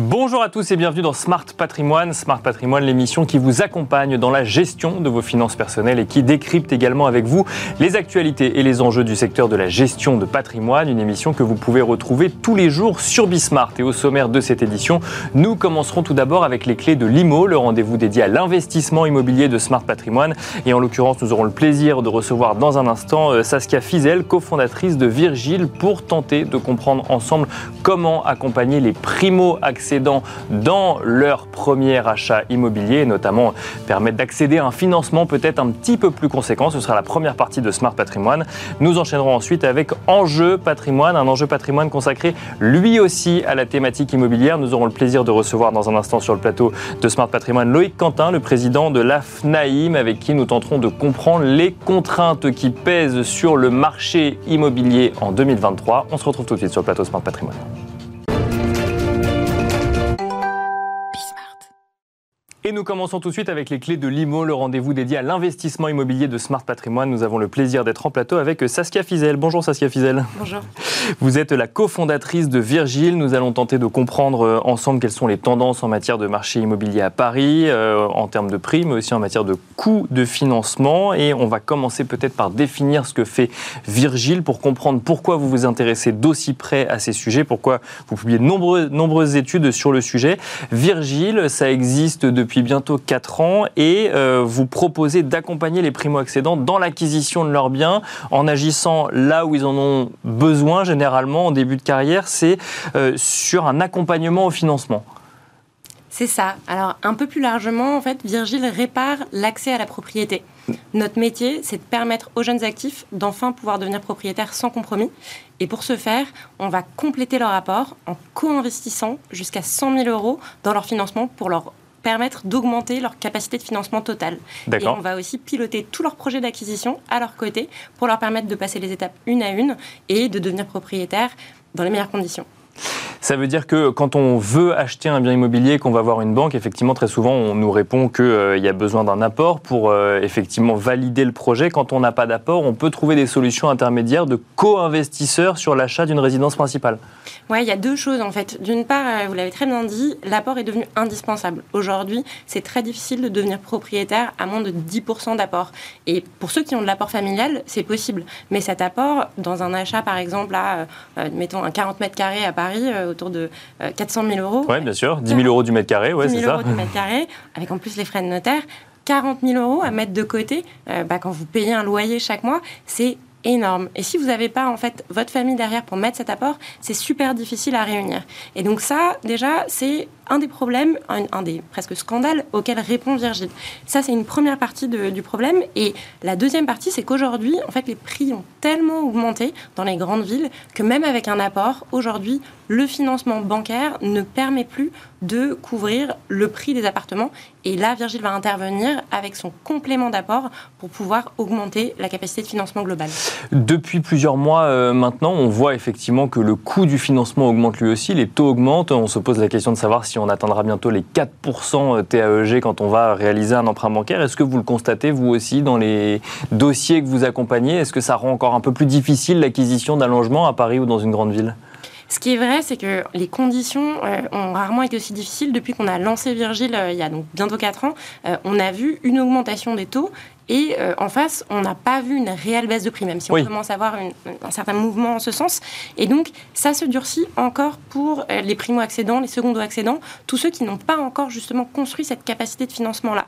Bonjour à tous et bienvenue dans Smart Patrimoine. Smart Patrimoine, l'émission qui vous accompagne dans la gestion de vos finances personnelles et qui décrypte également avec vous les actualités et les enjeux du secteur de la gestion de patrimoine. Une émission que vous pouvez retrouver tous les jours sur Bismart. Et au sommaire de cette édition, nous commencerons tout d'abord avec les clés de l'IMO, le rendez-vous dédié à l'investissement immobilier de Smart Patrimoine. Et en l'occurrence, nous aurons le plaisir de recevoir dans un instant euh, Saskia Fizel, cofondatrice de Virgile, pour tenter de comprendre ensemble comment accompagner les primo-accès dans leur premier achat immobilier, notamment permettre d'accéder à un financement peut-être un petit peu plus conséquent. Ce sera la première partie de Smart Patrimoine. Nous enchaînerons ensuite avec Enjeu Patrimoine, un enjeu patrimoine consacré lui aussi à la thématique immobilière. Nous aurons le plaisir de recevoir dans un instant sur le plateau de Smart Patrimoine Loïc Quentin, le président de l'AFNAIM, avec qui nous tenterons de comprendre les contraintes qui pèsent sur le marché immobilier en 2023. On se retrouve tout de suite sur le plateau Smart Patrimoine. Et nous commençons tout de suite avec les clés de l'IMO, le rendez-vous dédié à l'investissement immobilier de Smart Patrimoine. Nous avons le plaisir d'être en plateau avec Saskia Fizel. Bonjour Saskia Fizel. Bonjour. Vous êtes la cofondatrice de Virgile. Nous allons tenter de comprendre euh, ensemble quelles sont les tendances en matière de marché immobilier à Paris, euh, en termes de prix, mais aussi en matière de coûts de financement. Et on va commencer peut-être par définir ce que fait Virgile pour comprendre pourquoi vous vous intéressez d'aussi près à ces sujets, pourquoi vous publiez de nombreuses études sur le sujet. Virgile, ça existe depuis bientôt 4 ans et euh, vous proposez d'accompagner les primo-accédants dans l'acquisition de leurs biens en agissant là où ils en ont besoin généralement en début de carrière, c'est euh, sur un accompagnement au financement. C'est ça. Alors un peu plus largement, en fait, Virgile répare l'accès à la propriété. Notre métier, c'est de permettre aux jeunes actifs d'enfin pouvoir devenir propriétaires sans compromis. Et pour ce faire, on va compléter leur apport en co-investissant jusqu'à 100 000 euros dans leur financement pour leur permettre d'augmenter leur capacité de financement totale. Et on va aussi piloter tous leurs projets d'acquisition à leur côté pour leur permettre de passer les étapes une à une et de devenir propriétaire dans les meilleures conditions. Ça veut dire que quand on veut acheter un bien immobilier, qu'on va voir une banque, effectivement, très souvent, on nous répond qu'il euh, y a besoin d'un apport pour euh, effectivement valider le projet. Quand on n'a pas d'apport, on peut trouver des solutions intermédiaires de co-investisseurs sur l'achat d'une résidence principale. Oui, il y a deux choses en fait. D'une part, euh, vous l'avez très bien dit, l'apport est devenu indispensable. Aujourd'hui, c'est très difficile de devenir propriétaire à moins de 10% d'apport. Et pour ceux qui ont de l'apport familial, c'est possible. Mais cet apport, dans un achat par exemple à, mettons, un 40 mètres carrés à Paris, autour de 400 euh, 000 euros. Oui, bien sûr. 10 000 euros du mètre carré, ouais, c'est ça. 10 000 euros du mètre carré, avec en plus les frais de notaire. 40 000 euros à mettre de côté, euh, bah, quand vous payez un loyer chaque mois, c'est énorme. Et si vous n'avez pas en fait votre famille derrière pour mettre cet apport, c'est super difficile à réunir. Et donc ça, déjà, c'est un des problèmes, un, des presque scandales auxquels répond Virgile. Ça, c'est une première partie du problème. Et la deuxième partie, c'est qu'aujourd'hui, en fait, les prix ont tellement augmenté dans les grandes villes que même avec un apport, aujourd'hui, le financement bancaire ne permet plus de couvrir le prix des appartements. Et là, Virgile va intervenir avec son complément d'apport pour pouvoir augmenter la capacité de financement globale. Depuis plusieurs mois euh, maintenant, on voit effectivement que le coût du financement augmente lui aussi, les taux augmentent. On se pose la question de savoir si on atteindra bientôt les 4% TAEG quand on va réaliser un emprunt bancaire. Est-ce que vous le constatez, vous aussi, dans les dossiers que vous accompagnez? Est-ce que ça rend encore un peu plus difficile l'acquisition d'un logement à Paris ou dans une grande ville? Ce qui est vrai, c'est que les conditions euh, ont rarement été aussi difficiles depuis qu'on a lancé Virgile euh, il y a donc bientôt 4 ans. Euh, on a vu une augmentation des taux et en face, on n'a pas vu une réelle baisse de prix, même si on commence à avoir un certain mouvement en ce sens. Et donc, ça se durcit encore pour les primo-accédants, les secondo-accédants, tous ceux qui n'ont pas encore justement construit cette capacité de financement-là.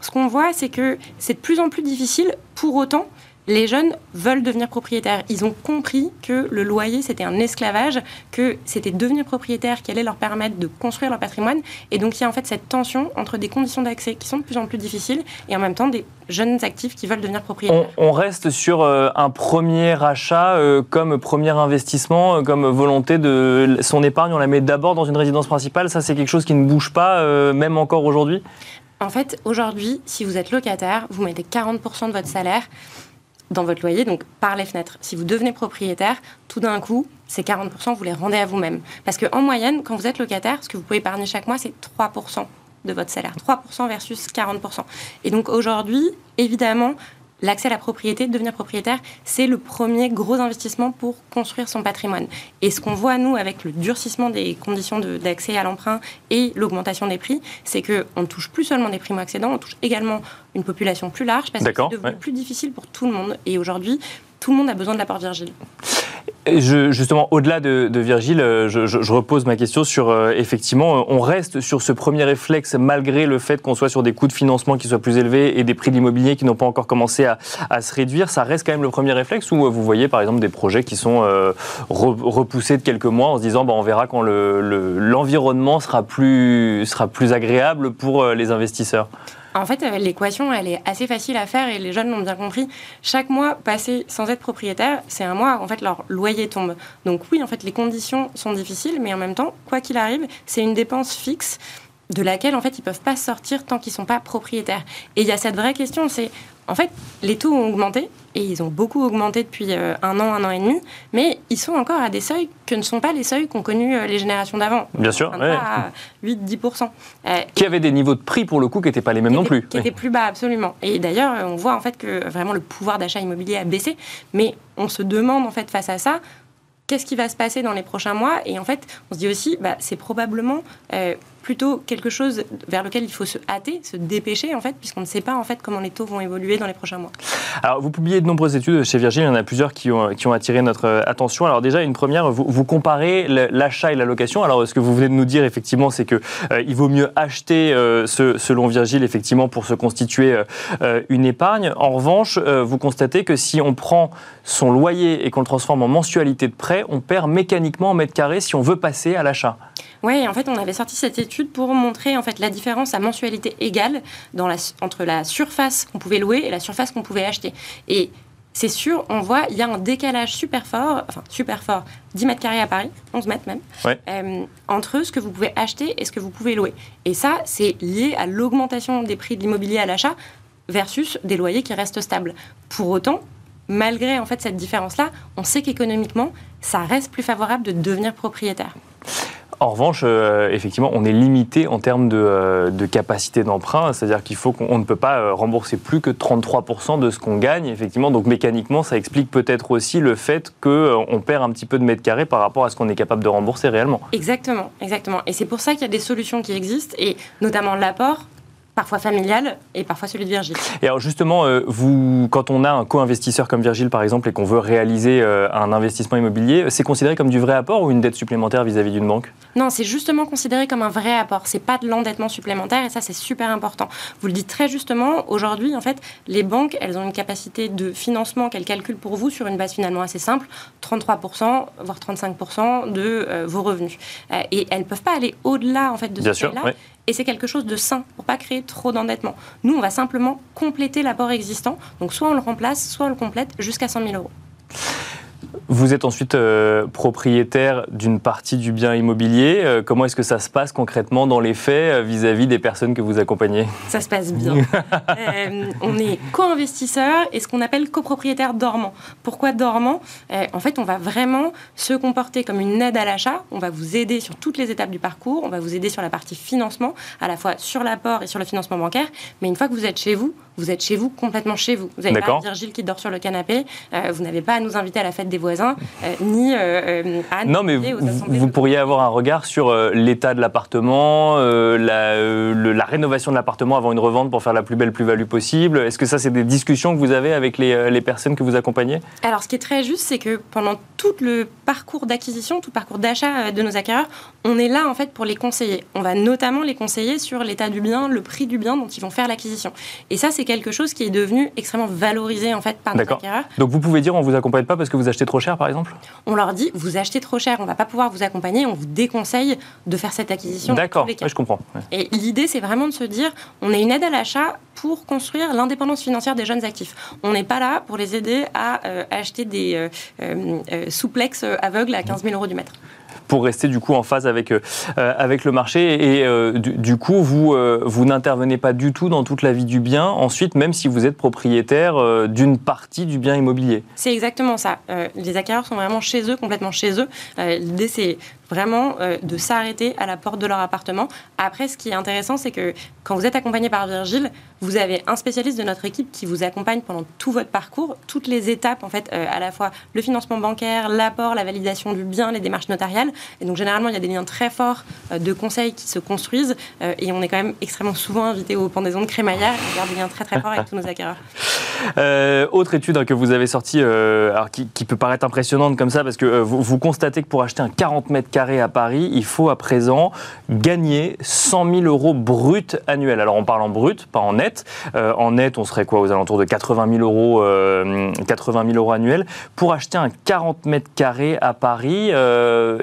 Ce qu'on voit, c'est que c'est de plus en plus difficile. Pour autant, les jeunes veulent devenir propriétaires. Ils ont compris que le loyer, c'était un esclavage, que c'était devenir propriétaire qui allait leur permettre de construire leur patrimoine. Et donc, il y a en fait cette tension entre des conditions d'accès qui sont de plus en plus difficiles et en même temps des jeunes actifs qui veulent devenir propriétaires. On, reste sur euh, un premier achat euh, comme premier investissement, euh, comme volonté de son épargne. On la met d'abord dans une résidence principale. Ça, c'est quelque chose qui ne bouge pas, même encore aujourd'hui? En fait, aujourd'hui, si vous êtes locataire, vous mettez 40% de votre salaire dans votre loyer, donc par les fenêtres. Si vous devenez propriétaire, tout d'un coup, ces 40%, vous les rendez à vous-même. Parce qu'en moyenne, quand vous êtes locataire, ce que vous pouvez épargner chaque mois, c'est 3% de votre salaire. 3% versus 40%. Et donc aujourd'hui, évidemment, l'accès à la propriété, devenir propriétaire, c'est le premier gros investissement pour construire son patrimoine. Et ce qu'on voit, nous, avec le durcissement des conditions d'accès à l'emprunt et l'augmentation des prix, c'est qu'on ne touche plus seulement des primo-accédants, on touche également une population plus large parce que c'est devenu plus difficile pour tout le monde. Et aujourd'hui, tout le monde a besoin de l'apport Virgile justement, au-delà de, Virgile, euh, je, repose ma question sur, euh, effectivement, euh, on reste sur ce premier réflexe malgré le fait qu'on soit sur des coûts de financement qui soient plus élevés et des prix de l'immobilier qui n'ont pas encore commencé à, se réduire. Ça reste quand même le premier réflexe ou vous voyez, par exemple, des projets qui sont repoussés de quelques mois en se disant, bah, on verra quand l'environnement sera, plus, sera plus agréable pour les investisseurs en fait, euh, l'équation, elle est assez facile à faire et les jeunes l'ont bien compris. Chaque mois passé sans être propriétaire, c'est un mois où en fait leur loyer tombe. Donc oui, en fait, les conditions sont difficiles, mais en même temps, quoi qu'il arrive, c'est une dépense fixe de laquelle en fait ils peuvent pas sortir tant qu'ils sont pas propriétaires. Et il y a cette vraie question, c'est en fait les taux ont augmenté et ils ont beaucoup augmenté depuis euh, un an, un an et demi, mais ils sont encore à des seuils que ne sont pas les seuils qu'ont connus euh, les générations d'avant. Bien sûr, ouais. à 8-10%. Euh, qui avaient des niveaux de prix pour le coup qui n'étaient pas les mêmes non plus. Qui étaient plus bas, absolument. Et d'ailleurs, on voit en fait que vraiment le pouvoir d'achat immobilier a baissé, mais on se demande en fait face à ça, qu'est-ce qui va se passer dans les prochains mois? Et en fait, on se dit aussi, bah, c'est probablement plutôt quelque chose vers lequel il faut se hâter, se dépêcher en fait, puisqu'on ne sait pas en fait comment les taux vont évoluer dans les prochains mois. Alors vous publiez de nombreuses études chez Virgile, il y en a plusieurs qui ont, attiré notre euh, attention. Alors déjà, une première, vous, comparez l'achat et la location. Alors ce que vous venez de nous dire effectivement, c'est que euh, il vaut mieux acheter, euh, selon Virgile, effectivement, pour se constituer une épargne. En revanche, vous constatez que si on prend son loyer et qu'on le transforme en mensualité de prêt, on perd mécaniquement en mètre carré si on veut passer à l'achat. Oui, en fait, on avait sorti cette étude pour montrer en fait la différence à mensualité égale dans la, entre la surface qu'on pouvait louer et la surface qu'on pouvait acheter. Et c'est sûr, on voit, il y a un décalage super fort, enfin super fort, 10 mètres carrés à Paris, 11 mètres même, euh, entre ce que vous pouvez acheter et ce que vous pouvez louer. Et ça, c'est lié à l'augmentation des prix de l'immobilier à l'achat versus des loyers qui restent stables. Pour autant, malgré en fait cette différence-là, on sait qu'économiquement, ça reste plus favorable de devenir propriétaire. En revanche, euh, effectivement, on est limité en termes de, euh, capacité d'emprunt, c'est-à-dire qu'il faut qu'on ne peut pas euh, rembourser plus que 33% de ce qu'on gagne, effectivement. Donc mécaniquement, ça explique peut-être aussi le fait qu'on perd un petit peu de mètres carrés par rapport à ce qu'on est capable de rembourser réellement. Exactement, exactement. Et c'est pour ça qu'il y a des solutions qui existent, et notamment l'apport parfois familial et parfois celui de Virgile. Et alors justement, euh, vous, quand on a un co-investisseur comme Virgile par exemple et qu'on veut réaliser euh, un investissement immobilier, c'est considéré comme du vrai apport ou une dette supplémentaire vis-à-vis d'une banque? Non, c'est justement considéré comme un vrai apport. C'est pas de l'endettement supplémentaire et ça c'est super important. Vous le dites très justement. Aujourd'hui, en fait, les banques, elles ont une capacité de financement qu'elles calculent pour vous sur une base finalement assez simple, 33% voire 35% de euh, vos revenus. et elles peuvent pas aller au-delà en fait de ce là et c'est quelque chose de sain pour pas créer trop d'endettement. Nous, on va simplement compléter l'apport existant. Donc soit on le remplace, soit on le complète jusqu'à 100 000 euros. Vous êtes ensuite euh, propriétaire d'une partie du bien immobilier. Euh, comment est-ce que ça se passe concrètement dans les faits euh, vis-à-vis des personnes que vous accompagnez? Ça se passe bien. on est co-investisseur et ce qu'on appelle copropriétaire dormant. Pourquoi dormant En fait, on va vraiment se comporter comme une aide à l'achat. On va vous aider sur toutes les étapes du parcours. On va vous aider sur la partie financement, à la fois sur l'apport et sur le financement bancaire. Mais une fois que vous êtes chez vous, vous êtes chez vous, complètement chez vous. Vous n'avez pas Virgile qui dort sur le canapé, euh, vous n'avez pas à nous inviter à la fête des voisins, euh, ni euh, à Non, mais vous, pourriez avoir un regard sur l'état de l'appartement, la, la, rénovation de l'appartement avant une revente pour faire la plus belle plus-value possible. Est-ce que ça, c'est des discussions que vous avez avec les, les personnes que vous accompagnez? Alors, ce qui est très juste, c'est que pendant tout le parcours d'acquisition, tout le parcours d'achat de nos acquéreurs, on est là, en fait, pour les conseiller. On va notamment les conseiller sur l'état du bien, le prix du bien dont ils vont faire l'acquisition. Et ça, c'est quelque chose qui est devenu extrêmement valorisé en fait par nos acquéreurs. Donc vous pouvez dire on vous accompagne pas parce que vous achetez trop cher par exemple? On leur dit vous achetez trop cher, on va pas pouvoir vous accompagner, on vous déconseille de faire cette acquisition. D'accord, je comprends. Et l'idée c'est vraiment de se dire on est une aide à l'achat pour construire l'indépendance financière des jeunes actifs. On n'est pas là pour les aider à euh, acheter des euh, euh, souplex aveugles à 15 000 euros du mètre pour rester du coup en phase avec, euh, avec le marché. Et euh, du, coup, vous, euh, vous n'intervenez pas du tout dans toute la vie du bien, ensuite, même si vous êtes propriétaire d'une partie du bien immobilier. C'est exactement ça. les acquéreurs sont vraiment chez eux, complètement chez eux. L'idée, c'est vraiment de s'arrêter à la porte de leur appartement. Après, ce qui est intéressant, c'est que quand vous êtes accompagné par Virgile, vous avez un spécialiste de notre équipe qui vous accompagne pendant tout votre parcours, toutes les étapes, en fait, à la fois le financement bancaire, l'apport, la validation du bien, les démarches notariales. Et donc, généralement, il y a des liens très forts de conseils qui se construisent et on est quand même extrêmement souvent invité au pendaison de crémaillère. On garde des liens très très forts avec tous nos acquéreurs. Euh, autre étude hein, que vous avez sortie, euh, alors qui, peut paraître impressionnante comme ça, parce que euh, vous, constatez que pour acheter un 40 mètres à Paris, il faut à présent gagner 100 000 euros bruts annuels. Alors on parle en brut, pas en net. en net, on serait quoi aux alentours de 80 000 euros, 80 000 euros annuels. Pour acheter un 40 mètres carrés à Paris,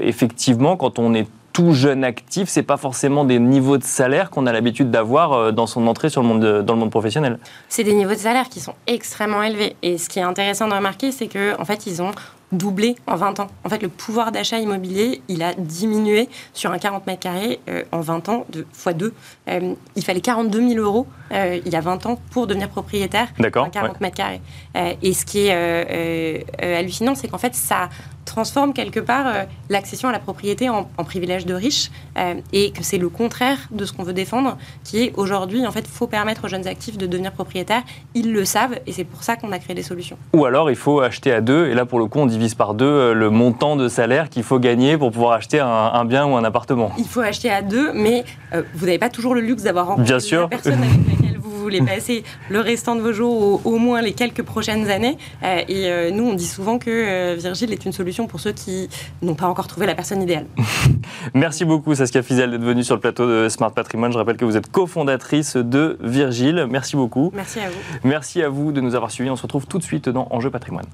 effectivement, quand on est tout jeune actif, c'est pas forcément des niveaux de salaire qu'on a l'habitude d'avoir euh, dans son entrée sur le monde dans le monde professionnel. C'est des niveaux de salaire qui sont extrêmement élevés. Et ce qui est intéressant de remarquer, c'est qu'en en fait, ils ont doublé en 20 ans. En fait, le pouvoir d'achat immobilier, il a diminué sur un 40 mètres carrés euh, en 20 ans de x2. Euh, il fallait 42 000 euros il y a 20 ans pour devenir propriétaire d'un 40 mètres carrés. et ce qui est hallucinant, c'est qu'en fait, ça transforme quelque part euh, l'accession à la propriété en, privilège de riches euh, et que c'est le contraire de ce qu'on veut défendre, qui est aujourd'hui, en fait, faut permettre aux jeunes actifs de devenir propriétaires. Ils le savent et c'est pour ça qu'on a créé des solutions. Ou alors, il faut acheter à deux et là, pour le coup, on divise par deux euh, le montant de salaire qu'il faut gagner pour pouvoir acheter un, bien ou un appartement. Il faut acheter à deux, mais vous n'avez pas toujours le luxe d'avoir rencontré Bien sûr. personne avec vous voulez passer le restant de vos jours, au, au moins les quelques prochaines années. et nous, on dit souvent que Virgile est une solution pour ceux qui n'ont pas encore trouvé la personne idéale. Merci beaucoup Saskia Fizel d'être venue sur le plateau de Smart Patrimoine. Je rappelle que vous êtes cofondatrice de Virgile. Merci beaucoup. Merci à vous. Merci à vous de nous avoir suivis. On se retrouve tout de suite dans Enjeu Patrimoine.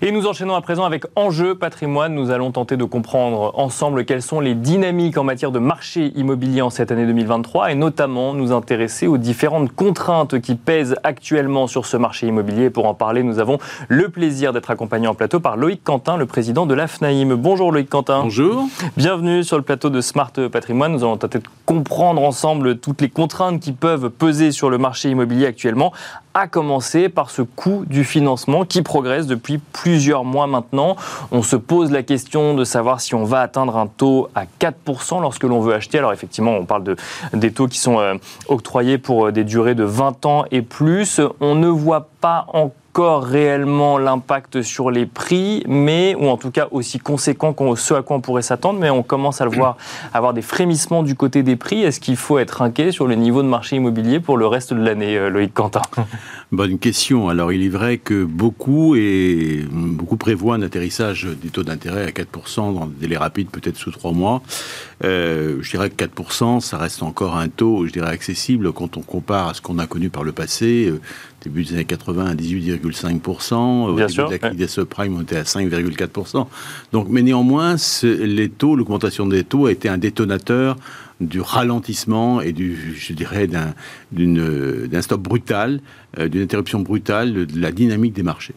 Et nous enchaînons à présent avec Enjeu patrimoine. Nous allons tenter de comprendre ensemble quelles sont les dynamiques en matière de marché immobilier en cette année 2023 et notamment nous intéresser aux différentes contraintes qui pèsent actuellement sur ce marché immobilier. pour en parler, nous avons le plaisir d'être accompagné en plateau par Loïc Quentin, le président de l'AFNAIM. Bonjour Loïc Quentin. Bonjour. Bienvenue sur le plateau de Smart Patrimoine. Nous allons tenter de comprendre ensemble toutes les contraintes qui peuvent peser sur le marché immobilier actuellement commencer par ce coût du financement qui progresse depuis plusieurs mois maintenant. On se pose la question de savoir si on va atteindre un taux à 4% lorsque l'on veut acheter. Alors effectivement, on parle de, des taux qui sont euh, octroyés pour euh, des durées de 20 ans et plus. On ne voit pas encore réellement l'impact sur les prix, mais, ou en tout cas aussi conséquent que ce à quoi on pourrait s'attendre, mais on commence à le voir avoir des frémissements du côté des prix. Est-ce qu'il faut être inquiet sur le niveau de marché immobilier pour le reste de l'année, euh, Loïc Quentin? Bonne question. Alors, il est vrai que beaucoup, et beaucoup prévoient un atterrissage des taux d'intérêt à 4% dans des délais rapides, peut-être sous 3 mois. Euh, je dirais que 4%, ça reste encore un taux, je dirais, accessible quand on compare à ce qu'on a connu par le passé. Début des années 80 à 18,5%. Au Bien début sûr, de la crise des subprimes, on était à 5,4%. Donc, mais néanmoins, les taux, l'augmentation des taux a été un détonateur du ralentissement et du, je dirais, d'un stop brutal, euh, d'une interruption brutale de la dynamique des marchés.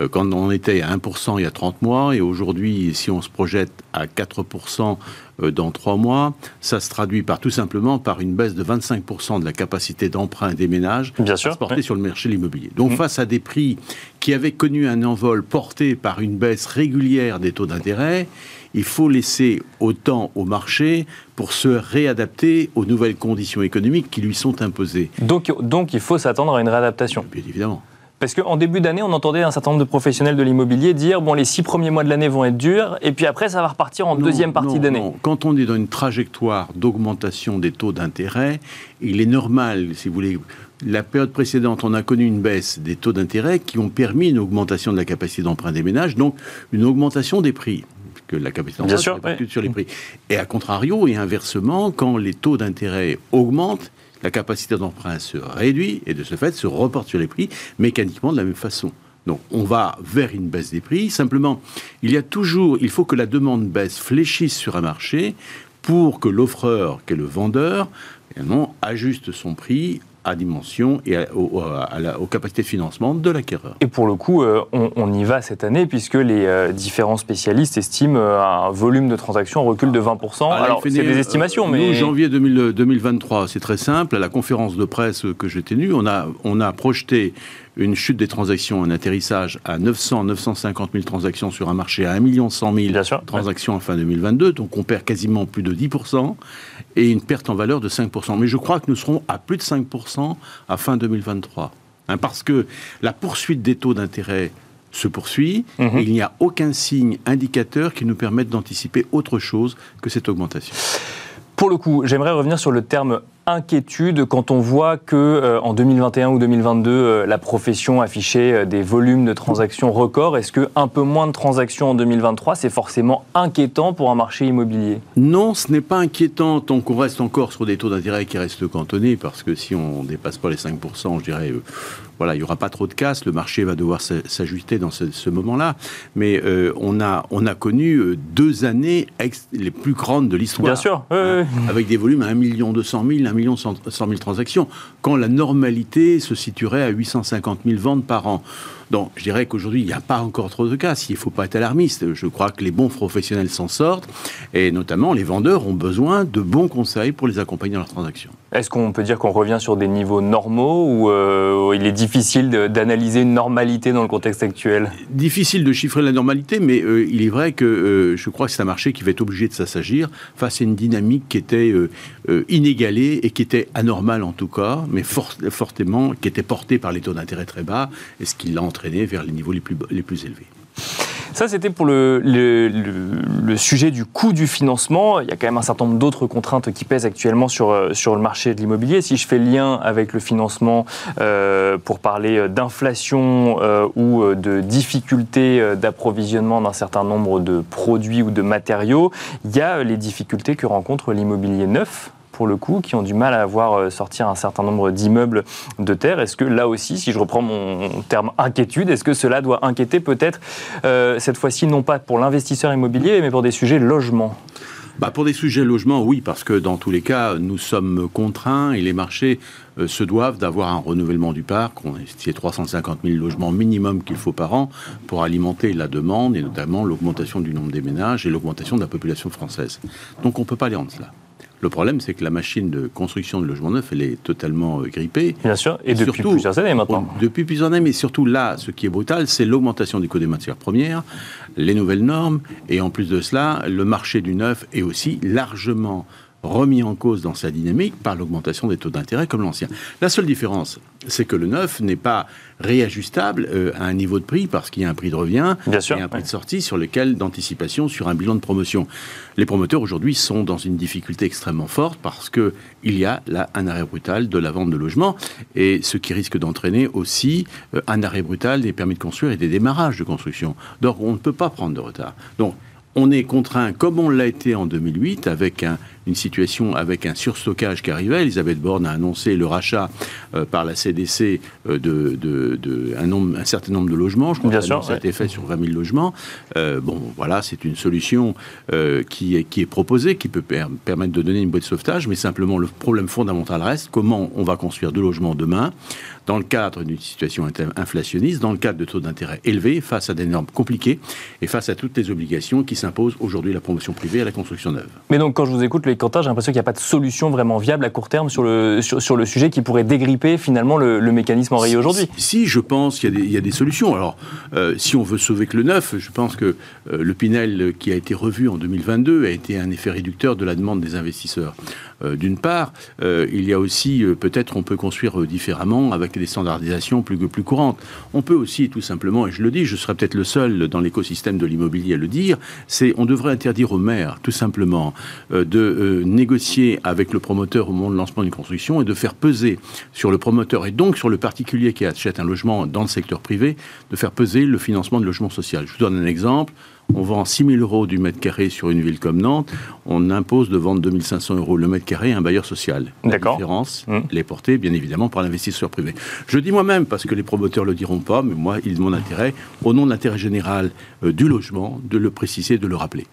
Euh, quand on était à 1% il y a 30 mois, et aujourd'hui, si on se projette à 4% euh, dans 3 mois, ça se traduit par tout simplement par une baisse de 25% de la capacité d'emprunt des ménages Bien sûr, porter sur le marché de l'immobilier. Donc mmh. face à des prix qui avaient connu un envol porté par une baisse régulière des taux d'intérêt, il faut laisser autant au marché pour se réadapter aux nouvelles conditions économiques qui lui sont imposées. Donc, donc il faut s'attendre à une réadaptation Bien évidemment. Parce qu'en début d'année, on entendait un certain nombre de professionnels de l'immobilier dire bon, les six premiers mois de l'année vont être durs, et puis après, ça va repartir en deuxième partie d'année. Quand on est dans une trajectoire d'augmentation des taux d'intérêt, il est normal, si vous voulez, la période précédente, on a connu une baisse des taux d'intérêt qui ont permis une augmentation de la capacité d'emprunt des ménages, donc une augmentation des prix que la capacité d'emprunt sur les prix. Et à contrario, et inversement, quand les taux d'intérêt augmentent, la capacité d'emprunt se réduit et de ce fait se reporte sur les prix mécaniquement de la même façon. Donc on va vers une baisse des prix. Simplement, il y a toujours, il faut que la demande baisse fléchisse sur un marché pour que l'offreur, qui est le vendeur, ajuste son prix à dimension et aux capacités de financement de l'acquéreur. Et pour le coup, euh, on, y va cette année puisque les euh, différents spécialistes estiment euh, un volume de transactions en recul de 20%. Ah, Alors, c'est des estimations, mais... Nous, janvier 2023, c'est très simple. À la conférence de presse que j'ai tenue, on a, on a projeté une chute des transactions, un atterrissage à 900, 950 000 transactions sur un marché à 1 100 000 transactions en fin 2022. Donc on perd quasiment plus de 10% et une perte en valeur de 5%. Mais je crois que nous serons à plus de 5% à fin 2023. Hein, parce que la poursuite des taux d'intérêt se poursuit mhm. et il n'y a aucun signe indicateur qui nous permette d'anticiper autre chose que cette augmentation. Pour le coup, j'aimerais revenir sur le terme inquiétude quand on voit que euh, en 2021 ou 2022 euh, la profession affichait euh, des volumes de transactions records Est-ce que un peu moins de transactions en 2023 c'est forcément inquiétant pour un marché immobilier? Non, ce n'est pas inquiétant tant qu'on reste encore sur des taux d'intérêt qui restent cantonnés parce que si on dépasse pas les 5 je dirais voilà, il n'y aura pas trop de casse, le marché va devoir s'ajuster dans ce, moment-là. Mais on, a, on a connu deux années les plus grandes de l'histoire. Bien sûr. Hein, avec des volumes à 1 200 000, 1 million 100 000 transactions, quand la normalité se situerait à 850 000 ventes par an. Donc, je dirais qu'aujourd'hui, il n'y a pas encore trop de cas. Il ne faut pas être alarmiste. Je crois que les bons professionnels s'en sortent. Et notamment, les vendeurs ont besoin de bons conseils pour les accompagner dans leurs transactions. Est-ce qu'on peut dire qu'on revient sur des niveaux normaux ou euh, il est difficile d'analyser une normalité dans le contexte actuel? Difficile de chiffrer la normalité, mais euh, il est vrai que euh, je crois que c'est un marché qui va être obligé de s'assagir face à une dynamique qui était inégalée et qui était anormale en tout cas, mais fortement, qui était portée par les taux d'intérêt très bas, et ce qui l'a entraîné vers les niveaux les plus, élevés. Ça, c'était pour le, sujet du coût du financement. Il y a quand même un certain nombre d'autres contraintes qui pèsent actuellement sur, euh, sur le marché de l'immobilier. Si je fais lien avec le financement euh, pour parler d'inflation euh, ou de difficultés d'approvisionnement d'un certain nombre de produits ou de matériaux, il y a les difficultés que rencontre l'immobilier neuf pour le coup, qui ont du mal à voir euh, sortir un certain nombre d'immeubles de terre. Est-ce que là aussi, si je reprends mon terme inquiétude, est-ce que cela doit inquiéter peut-être euh, cette fois-ci non pas pour l'investisseur immobilier, mais pour des sujets logement? Bah pour des sujets logement, oui, parce que dans tous les cas, nous sommes contraints et les marchés euh, se doivent d'avoir un renouvellement du parc. On estime 350 000 logements minimum qu'il faut par an pour alimenter la demande et notamment l'augmentation du nombre des ménages et l'augmentation de la population française. Donc on ne peut pas aller en cela. Le problème, c'est que la machine de construction de logements neufs, elle est totalement euh, grippée. Bien sûr, et, depuis plusieurs années maintenant. Depuis plusieurs années, mais surtout là, ce qui est brutal, c'est l'augmentation des coûts des matières premières, les nouvelles normes, et en plus de cela, le marché du neuf est aussi largement remis en cause dans sa dynamique par l'augmentation des taux d'intérêt comme l'ancien. La seule différence, c'est que le neuf n'est pas réajustable euh, à un niveau de prix parce qu'il y a un prix de revient et un prix de sortie sur lequel d'anticipation sur un bilan de promotion. Les promoteurs aujourd'hui sont dans une difficulté extrêmement forte parce que il y a là un arrêt brutal de la vente de logements et ce qui risque d'entraîner aussi euh, un arrêt brutal des permis de construire et des démarrages de construction. Donc on ne peut pas prendre de retard. Donc on est contraint, comme on l'a été en 2008, avec une situation avec un surstockage qui arrivait. Elisabeth Borne a annoncé le rachat euh, par la CDC euh, de, un, certain nombre de logements. Je crois que ça a été fait sur 20 000 logements. Euh, bon, voilà, c'est une solution qui, est, qui est proposée, qui peut permettre de donner une boîte de sauvetage, mais simplement le problème fondamental reste comment on va construire de logements demain dans le cadre d'une situation inflationniste, dans le cadre de taux d'intérêt élevés, face à des normes compliquées et face à toutes les obligations qui s'imposent aujourd'hui à la promotion privée et à la construction neuve. Mais donc, quand je vous écoute, les Quentin, j'ai l'impression qu'il n'y a pas de solution vraiment viable à court terme sur le, sur, le sujet qui pourrait dégripper finalement le, mécanisme enrayé aujourd'hui. Si, je pense qu'il y, a des solutions. Alors, euh, si on veut sauver que le neuf, je pense que euh, le Pinel qui a été revu en 2022 a été un effet réducteur de la demande des investisseurs. Euh, d'une part, euh, il y a aussi, euh, peut-être, on peut construire différemment avec des standardisations plus, plus courantes. On peut aussi, tout simplement, et je le dis, je serai peut-être le seul dans l'écosystème de l'immobilier à le dire, c'est on devrait interdire aux maires, tout simplement, de négocier avec le promoteur au moment de lancement d'une construction et de faire peser sur le promoteur et donc sur le particulier qui achète un logement dans le secteur privé, de faire peser le financement de logement social. Je vous donne un exemple on vend 6 000 euros du mètre carré sur une ville comme Nantes, on impose de vendre 2 500 euros le mètre carré à un bailleur social. La différence, mmh. elle est portée, bien évidemment, par l'investisseur privé. Je dis moi-même, parce que les promoteurs ne le diront pas, mais moi, il est mon intérêt, au nom de l'intérêt général euh, du logement, de le préciser, de le rappeler.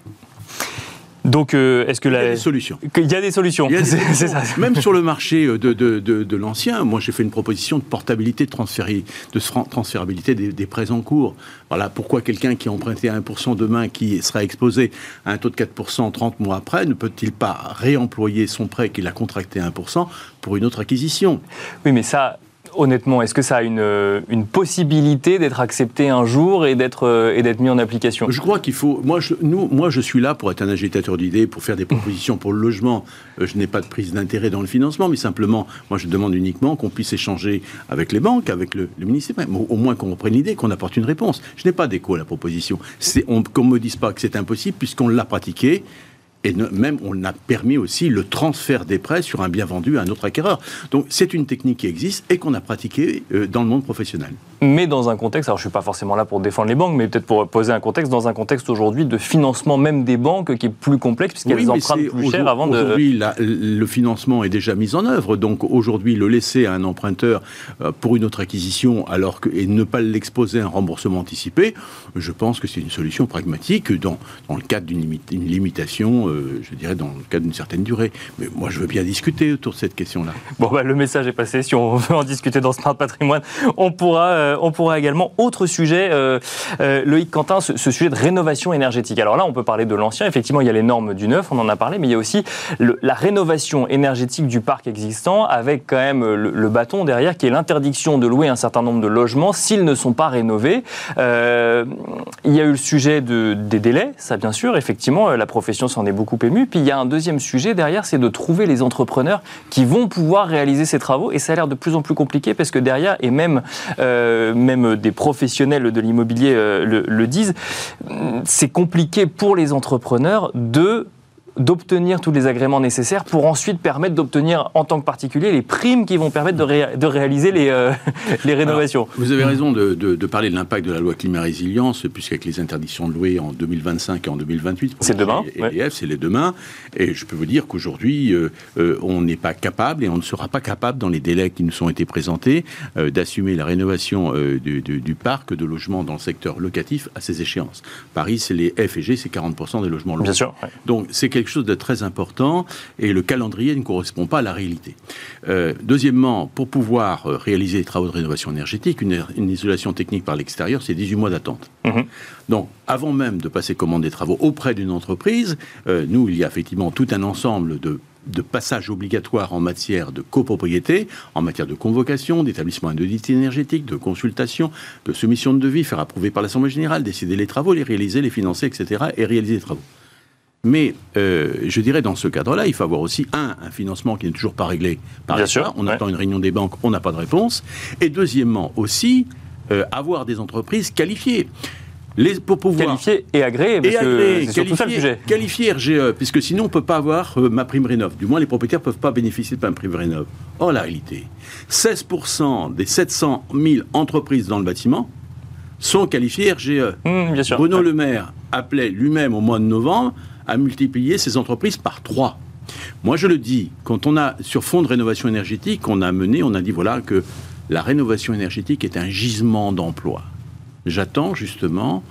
Donc, euh, est-ce que la... Il y a des solutions. Il y a des solutions. Ça. Même sur le marché de, de, de, l'ancien, moi j'ai fait une proposition de portabilité, de, de transférabilité des, des, prêts en cours. Voilà pourquoi quelqu'un qui a emprunté à 1% demain, qui sera exposé à un taux de 4% 30 mois après, ne peut-il pas réemployer son prêt qu'il a contracté à 1% pour une autre acquisition? Oui, mais ça, honnêtement, est-ce que ça a une, euh, une possibilité d'être accepté un jour et d'être euh, et d'être mis en application? Je crois qu'il faut. Moi je, nous, moi, je suis là pour être un agitateur d'idées, pour faire des propositions pour le logement. Euh, je n'ai pas de prise d'intérêt dans le financement, mais simplement, moi, je demande uniquement qu'on puisse échanger avec les banques, avec le, ministère, au moins qu'on reprenne l'idée, qu'on apporte une réponse. Je n'ai pas d'écho à la proposition. Qu'on ne me dise pas que c'est impossible, puisqu'on l'a pratiqué et même, on a permis aussi le transfert des prêts sur un bien vendu à un autre acquéreur. Donc, c'est une technique qui existe et qu'on a pratiquée euh, dans le monde professionnel. Mais dans un contexte, alors je ne suis pas forcément là pour défendre les banques, mais peut-être pour poser un contexte, dans un contexte aujourd'hui de financement même des banques qui est plus complexe, puisqu'elles empruntent plus cher avant de... Aujourd'hui, le financement est déjà mis en œuvre. Donc, aujourd'hui, le laisser à un emprunteur euh, pour une autre acquisition alors que, et ne pas l'exposer à un remboursement anticipé, je pense que c'est une solution pragmatique dans, dans le cadre d'une limitation euh, je dirais, dans le cadre d'une certaine durée. Mais moi, je veux bien discuter autour de cette question-là. Bon, bah, le message est passé. Si on veut en discuter dans Smart Patrimoine, on pourra, euh, on pourra également. Autre sujet, euh, Loïc Quentin, ce, sujet de rénovation énergétique. Alors là, on peut parler de l'ancien. Effectivement, il y a les normes du neuf, on en a parlé, mais il y a aussi la rénovation énergétique du parc existant, avec quand même le, bâton derrière, qui est l'interdiction de louer un certain nombre de logements s'ils ne sont pas rénovés. il y a eu le sujet de, des délais, ça bien sûr. Effectivement, la profession s'en est ému. Puis il y a un deuxième sujet derrière, c'est de trouver les entrepreneurs qui vont pouvoir réaliser ces travaux. Et ça a l'air de plus en plus compliqué parce que derrière, et même, euh, des professionnels de l'immobilier euh, le disent, c'est compliqué pour les entrepreneurs de d'obtenir tous les agréments nécessaires pour ensuite permettre d'obtenir en tant que particulier les primes qui vont permettre de, de réaliser les, euh, les rénovations. vous avez raison de, de, parler de l'impact de la loi climat résilience, puisqu'avec les interdictions de louer en 2025 et en 2028, c'est demain. c'est les demain. Et je peux vous dire qu'aujourd'hui, euh, euh, on n'est pas capable et on ne sera pas capable, dans les délais qui nous ont été présentés, d'assumer la rénovation du, du, parc de logements dans le secteur locatif à ces échéances. Paris, c'est les F et G, c'est 40% des logements locaux. Bien sûr. Donc c'est quelque chose de très important et le calendrier ne correspond pas à la réalité. Euh, deuxièmement, pour pouvoir euh, réaliser les travaux de rénovation énergétique, une, isolation technique par l'extérieur, c'est 18 mois d'attente. Mhm. Donc, avant même de passer commande des travaux auprès d'une entreprise, euh, nous, il y a effectivement tout un ensemble de de passages obligatoires en matière de copropriété, en matière de convocation, d'établissement d'audit énergétique, de consultation, de soumission de devis, faire approuver par l'Assemblée générale, décider les travaux, les réaliser, les financer, etc., et réaliser les travaux. Mais euh, je dirais dans ce cadre-là, il faut avoir aussi un, un financement qui n'est toujours pas réglé par Bien sûr, On attend une réunion des banques, on n'a pas de réponse. Et deuxièmement aussi, euh, avoir des entreprises qualifiées. Les, pour pouvoir qualifier et agréer, parce que c'est surtout ça le sujet. Qualifier RGE, puisque sinon on ne peut pas avoir euh, ma prime rénov. Du moins, les propriétaires ne peuvent pas bénéficier de ma prime rénov. Or, la réalité, 16% des 700 000 entreprises dans le bâtiment sont qualifiées RGE. Mmh, bien sûr. Bruno Le Maire appelait lui-même au mois de novembre à multiplier ces entreprises par trois. Moi, je le dis, quand on a, sur fond de rénovation énergétique, on a mené, on a dit, voilà, que la rénovation énergétique est un gisement d'emplois. J'attends justement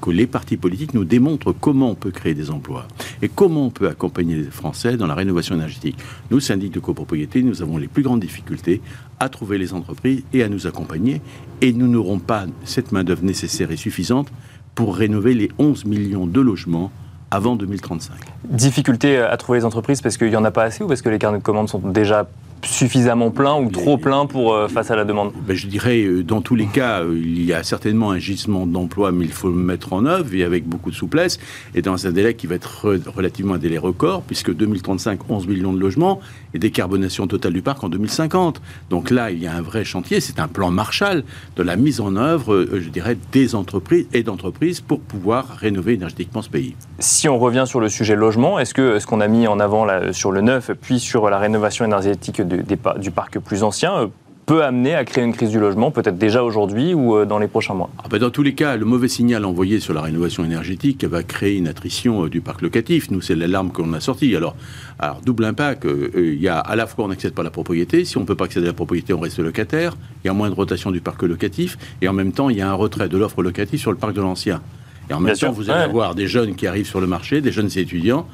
que les partis politiques nous démontrent comment on peut créer des emplois et comment on peut accompagner les Français dans la rénovation énergétique. Nous, syndics de copropriété, nous avons les plus grandes difficultés à trouver les entreprises et à nous accompagner et nous n'aurons pas cette main-d'œuvre nécessaire et suffisante pour rénover les 11 millions de logements avant 2035. Difficulté à trouver les entreprises parce qu'il n'y en a pas assez ou parce que les carnets de commandes sont déjà suffisamment plein ou trop plein pour euh, face à la demande? Ben, Je dirais, euh, dans tous les cas, euh, il y a certainement un gisement d'emploi, mais il faut le mettre en œuvre et avec beaucoup de souplesse et dans un délai qui va être relativement un délai record, puisque 2035, 11 millions de logements et décarbonation totale du parc en 2050. Donc là, il y a un vrai chantier, c'est un plan Marshall de la mise en œuvre, je dirais, des entreprises et d'entreprises pour pouvoir rénover énergétiquement ce pays. Si on revient sur le sujet logement, est-ce que ce qu'on a mis en avant sur le neuf, puis sur la rénovation énergétique du parc plus ancien euh, peut amener à créer une crise du logement, peut-être déjà aujourd'hui ou euh, dans les prochains mois ah ben, Dans tous les cas, le mauvais signal envoyé sur la rénovation énergétique va créer une attrition euh, du parc locatif. Nous, c'est l'alarme qu'on a sortie. Alors, alors, double impact, il y a à la fois on n'accède pas à la propriété, si on ne peut pas accéder à la propriété, on reste locataire, il y a moins de rotation du parc locatif, et en même temps, il y a un retrait de l'offre locative sur le parc de l'ancien. Et en même temps, vous allez avoir des jeunes qui arrivent sur le marché, des jeunes étudiants,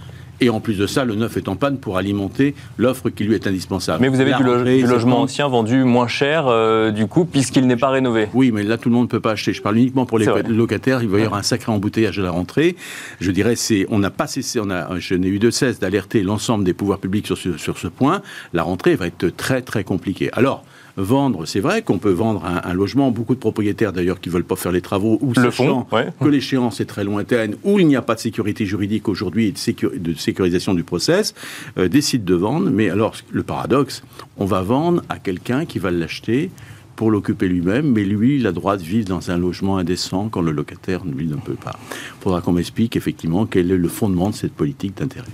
Et en plus de ça, le neuf est en panne pour alimenter l'offre qui lui est indispensable. Mais vous avez du, logement ancien vendu moins cher, euh, du coup, puisqu'il n'est pas rénové. Oui, mais là, tout le monde ne peut pas acheter. Je parle uniquement pour les locataires. Il va y avoir un sacré embouteillage à la rentrée. Je dirais, c'est, on n'a pas cessé, on a, je n'ai eu de cesse d'alerter l'ensemble des pouvoirs publics sur ce, sur ce point. La rentrée va être très, très compliquée. Alors, vendre, c'est vrai qu'on peut vendre un, logement. Beaucoup de propriétaires d'ailleurs qui veulent pas faire les travaux ou le font, que l'échéance est très lointaine, ou il n'y a pas de sécurité juridique aujourd'hui et de, sécurisation du process, euh, décident de vendre. Mais alors le paradoxe, on va vendre à quelqu'un qui va l'acheter pour l'occuper lui-même, mais lui, il a droit de vivre dans un logement indécent quand le locataire, lui, ne peut pas. Il faudra qu'on m'explique effectivement quel est le fondement de cette politique d'intérêt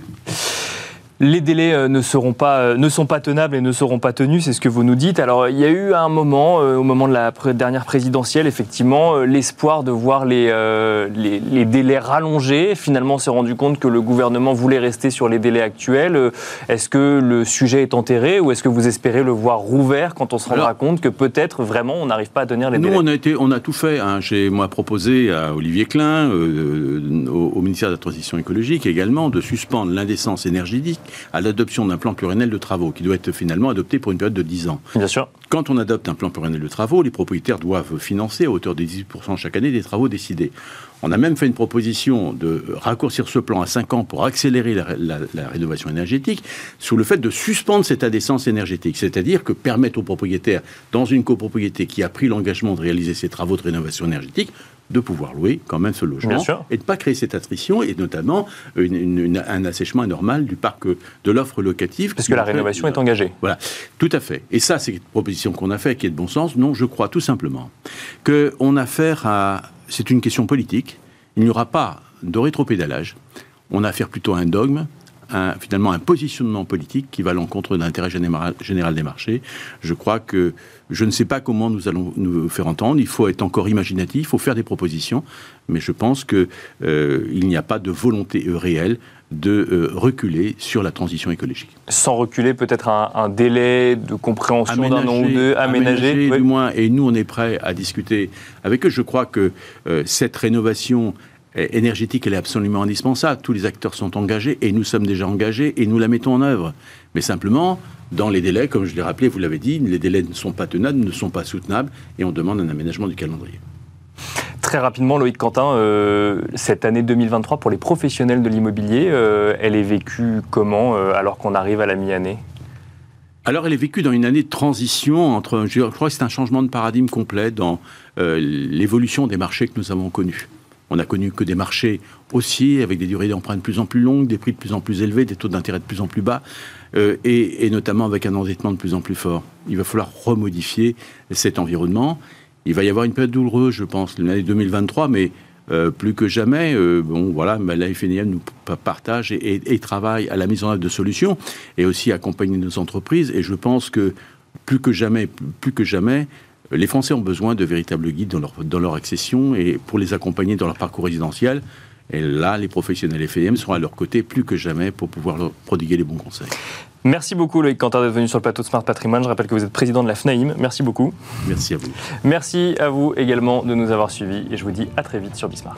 les délais euh, ne, seront pas, euh, ne sont pas tenables et ne seront pas tenus, c'est ce que vous nous dites. Alors, il y a eu un moment, euh, au moment de la dernière présidentielle, effectivement, l'espoir de voir les, les, délais rallongés. Finalement, on s'est rendu compte que le gouvernement voulait rester sur les délais actuels. Est-ce que le sujet est enterré ou est-ce que vous espérez le voir rouvert quand on se rendra compte que peut-être vraiment on n'arrive pas à tenir les délais? Nous, on a, été, on a tout fait. Hein. J'ai moi proposé à Olivier Klein, au, au ministère de la Transition écologique également, de suspendre l'indécence énergétique à l'adoption d'un plan pluriannuel de travaux qui doit être finalement adopté pour une période de 10 ans. Bien sûr. Quand on adopte un plan pluriannuel de travaux, les propriétaires doivent financer à hauteur de 18% chaque année des travaux décidés. On a même fait une proposition de raccourcir ce plan à 5 ans pour accélérer la, rénovation énergétique sous le fait de suspendre cette indécence énergétique. C'est-à-dire que permettre aux propriétaires, dans une copropriété qui a pris l'engagement de réaliser ces travaux de rénovation énergétique, de pouvoir louer quand même ce logement et de ne pas créer cette attrition et notamment un assèchement anormal du parc de l'offre locative. Parce que la rénovation est engagée. Voilà, tout à fait. Et ça, c'est une proposition qu'on a faite qui est de bon sens. Non, je crois tout simplement qu'on a affaire à... C'est une question politique. Il n'y aura pas de rétropédalage. On a affaire plutôt à un dogme finalement un positionnement politique qui va à l'encontre de l'intérêt général, des marchés. Je crois que je ne sais pas comment nous allons nous faire entendre. Il faut être encore imaginatif, il faut faire des propositions, mais je pense qu'il euh, n'y a pas de volonté réelle de euh, reculer sur la transition écologique. Sans reculer, peut-être un, délai de compréhension d'un an ou deux aménagé, du moins. Et nous, on est prêt à discuter avec eux. Je crois que euh, cette rénovation énergétique, elle est absolument indispensable. Tous les acteurs sont engagés et nous sommes déjà engagés et nous la mettons en œuvre. Mais simplement, dans les délais, comme je l'ai rappelé, vous l'avez dit, les délais ne sont pas tenables, ne sont pas soutenables et on demande un aménagement du calendrier. Très rapidement, Loïc Quentin, euh, cette année 2023 pour les professionnels de l'immobilier, euh, elle est vécue comment euh, alors qu'on arrive à la mi-année? Alors, elle est vécue dans une année de transition entre, je crois que c'est un changement de paradigme complet dans l'évolution des marchés que nous avons connus. On a connu que des marchés haussiers, avec des durées d'emprunt de plus en plus longues, des prix de plus en plus élevés, des taux d'intérêt de plus en plus bas, euh, et, notamment avec un endettement de plus en plus fort. Il va falloir remodifier cet environnement. Il va y avoir une période douloureuse, je pense, l'année 2023, mais euh, plus que jamais, euh, bon, voilà, la FNIM nous partage et, et, travaille à la mise en œuvre de solutions et aussi accompagner nos entreprises. Et je pense que plus que jamais, plus que jamais, les Français ont besoin de véritables guides dans leur, dans leur accession et pour les accompagner dans leur parcours résidentiel. Et là, les professionnels FEM seront à leur côté plus que jamais pour pouvoir leur prodiguer les bons conseils. Merci beaucoup Loïc Quentin d'être venu sur le plateau de Smart Patrimoine. Je rappelle que vous êtes président de la FNAIM. Merci beaucoup. Merci à vous. Merci à vous également de nous avoir suivis et je vous dis à très vite sur Bismart.